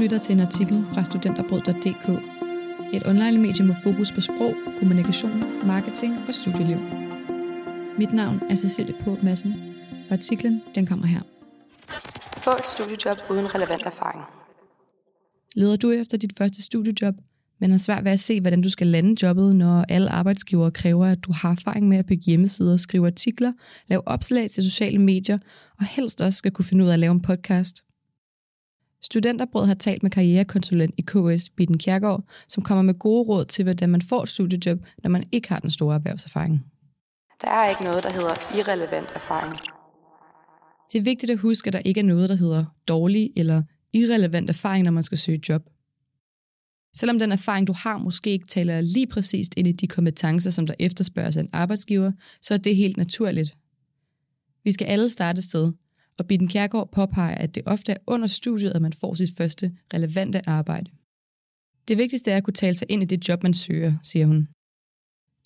lytter til en artikel fra studenterbrød.dk, et online-medie med fokus på sprog, kommunikation, marketing og studieliv. Mit navn er Cecilie På Madsen, og artiklen den kommer her. Få et studiejob uden relevant erfaring. Leder du efter dit første studiejob, men har svært ved at se, hvordan du skal lande jobbet, når alle arbejdsgivere kræver, at du har erfaring med at bygge hjemmesider, skrive artikler, lave opslag til sociale medier, og helst også skal kunne finde ud af at lave en podcast. Studenterbrød har talt med karrierekonsulent i KS, Bitten Kjærgaard, som kommer med gode råd til, hvordan man får et studiejob, når man ikke har den store erhvervserfaring. Der er ikke noget, der hedder irrelevant erfaring. Det er vigtigt at huske, at der ikke er noget, der hedder dårlig eller irrelevant erfaring, når man skal søge job. Selvom den erfaring, du har, måske ikke taler lige præcist ind i de kompetencer, som der efterspørges af en arbejdsgiver, så er det helt naturligt. Vi skal alle starte et sted, og Bitten Kjærgaard påpeger, at det ofte er under studiet, at man får sit første relevante arbejde. Det vigtigste er at kunne tale sig ind i det job, man søger, siger hun.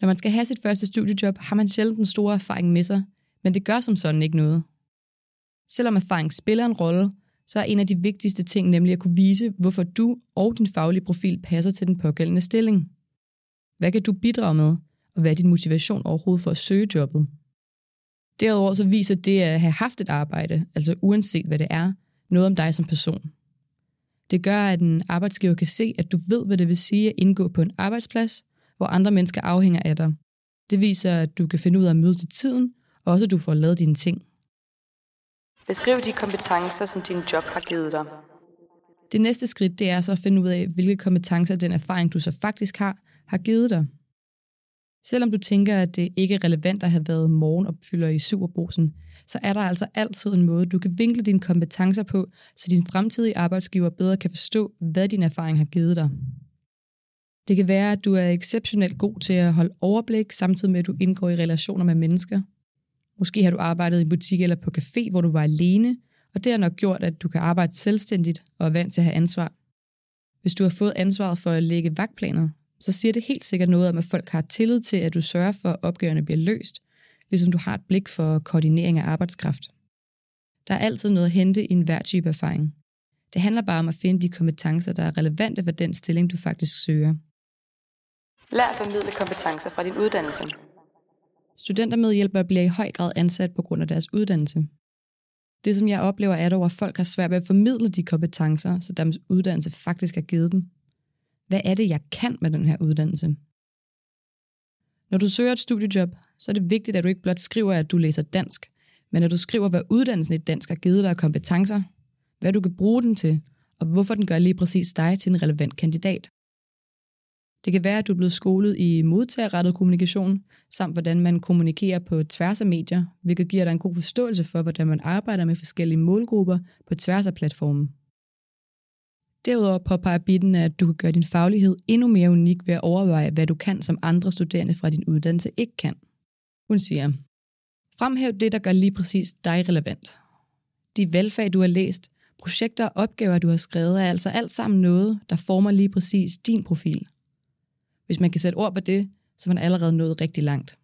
Når man skal have sit første studiejob, har man sjældent den store erfaring med sig, men det gør som sådan ikke noget. Selvom erfaring spiller en rolle, så er en af de vigtigste ting nemlig at kunne vise, hvorfor du og din faglige profil passer til den pågældende stilling. Hvad kan du bidrage med, og hvad er din motivation overhovedet for at søge jobbet? Derudover så viser det at have haft et arbejde, altså uanset hvad det er, noget om dig som person. Det gør, at en arbejdsgiver kan se, at du ved, hvad det vil sige at indgå på en arbejdsplads, hvor andre mennesker afhænger af dig. Det viser, at du kan finde ud af at møde til tiden, og også at du får lavet dine ting. Beskriv de kompetencer, som din job har givet dig. Det næste skridt, det er så at finde ud af, hvilke kompetencer den erfaring, du så faktisk har, har givet dig. Selvom du tænker, at det ikke er relevant at have været morgenopfylder i superbrusen, så er der altså altid en måde, du kan vinkle dine kompetencer på, så din fremtidige arbejdsgiver bedre kan forstå, hvad din erfaring har givet dig. Det kan være, at du er exceptionelt god til at holde overblik, samtidig med at du indgår i relationer med mennesker. Måske har du arbejdet i en butik eller på café, hvor du var alene, og det har nok gjort, at du kan arbejde selvstændigt og er vant til at have ansvar. Hvis du har fået ansvaret for at lægge vagtplaner, så siger det helt sikkert noget om, at folk har tillid til, at du sørger for, at opgaverne bliver løst, ligesom du har et blik for koordinering af arbejdskraft. Der er altid noget at hente i enhver type erfaring. Det handler bare om at finde de kompetencer, der er relevante for den stilling, du faktisk søger. Lær at formidle kompetencer fra din uddannelse. Studentermedhjælpere bliver i høj grad ansat på grund af deres uddannelse. Det, som jeg oplever, er dog, at folk har svært ved at formidle de kompetencer, så deres uddannelse faktisk har givet dem. Hvad er det, jeg kan med den her uddannelse? Når du søger et studiejob, så er det vigtigt, at du ikke blot skriver, at du læser dansk, men at du skriver, hvad uddannelsen i dansk har givet dig af kompetencer, hvad du kan bruge den til, og hvorfor den gør lige præcis dig til en relevant kandidat. Det kan være, at du er blevet skolet i modtagerrettet kommunikation, samt hvordan man kommunikerer på tværs af medier, hvilket giver dig en god forståelse for, hvordan man arbejder med forskellige målgrupper på tværs af platformen. Derudover påpeger Bitten, at du kan gøre din faglighed endnu mere unik ved at overveje, hvad du kan, som andre studerende fra din uddannelse ikke kan. Hun siger, fremhæv det, der gør lige præcis dig relevant. De valgfag, du har læst, projekter og opgaver, du har skrevet, er altså alt sammen noget, der former lige præcis din profil. Hvis man kan sætte ord på det, så er man allerede nået rigtig langt.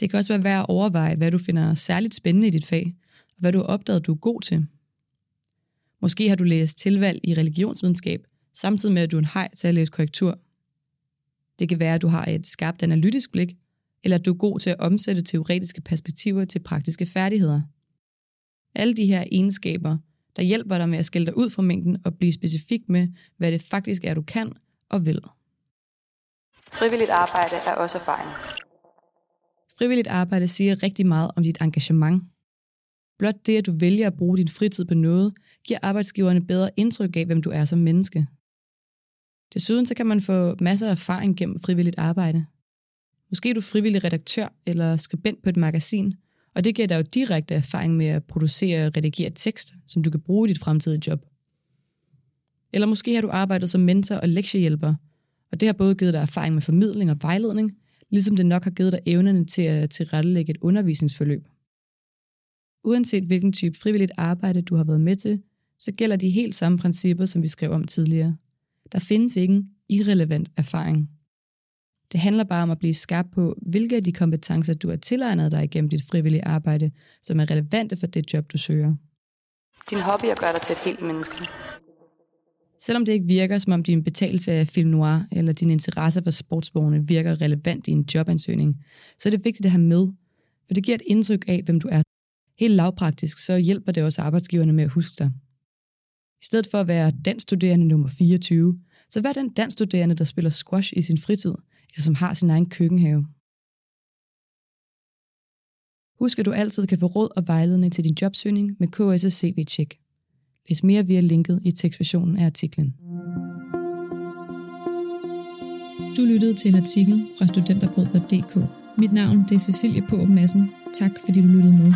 Det kan også være værd at overveje, hvad du finder særligt spændende i dit fag, og hvad du har opdaget, du er god til. Måske har du læst tilvalg i religionsvidenskab, samtidig med, at du er en hej til at læse korrektur. Det kan være, at du har et skarpt analytisk blik, eller at du er god til at omsætte teoretiske perspektiver til praktiske færdigheder. Alle de her egenskaber, der hjælper dig med at skille dig ud fra mængden og blive specifik med, hvad det faktisk er, du kan og vil. Frivilligt arbejde er også erfaring. Frivilligt arbejde siger rigtig meget om dit engagement. Blot det, at du vælger at bruge din fritid på noget, giver arbejdsgiverne bedre indtryk af, hvem du er som menneske. Desuden så kan man få masser af erfaring gennem frivilligt arbejde. Måske er du frivillig redaktør eller skribent på et magasin, og det giver dig jo direkte erfaring med at producere og redigere tekst, som du kan bruge i dit fremtidige job. Eller måske har du arbejdet som mentor og lektiehjælper, og det har både givet dig erfaring med formidling og vejledning, ligesom det nok har givet dig evnerne til at tilrettelægge et undervisningsforløb. Uanset hvilken type frivilligt arbejde du har været med til, så gælder de helt samme principper, som vi skrev om tidligere. Der findes ingen irrelevant erfaring. Det handler bare om at blive skarp på, hvilke af de kompetencer, du har tilegnet dig igennem dit frivillige arbejde, som er relevante for det job, du søger. Din hobby gør dig til et helt menneske. Selvom det ikke virker, som om din betalelse af film noir eller din interesse for sportsbogne virker relevant i en jobansøgning, så er det vigtigt at have med, for det giver et indtryk af, hvem du er. Helt lavpraktisk, så hjælper det også arbejdsgiverne med at huske dig. I stedet for at være dansstuderende nummer 24, så vær den dansstuderende, der spiller squash i sin fritid, eller som har sin egen køkkenhave. Husk, at du altid kan få råd og vejledning til din jobsøgning med KS' CV-check. Læs mere via linket i tekstversionen af artiklen. Du lyttede til en artikel fra studenterbrød.dk. Mit navn det er Cecilie På Madsen. Tak fordi du lyttede med.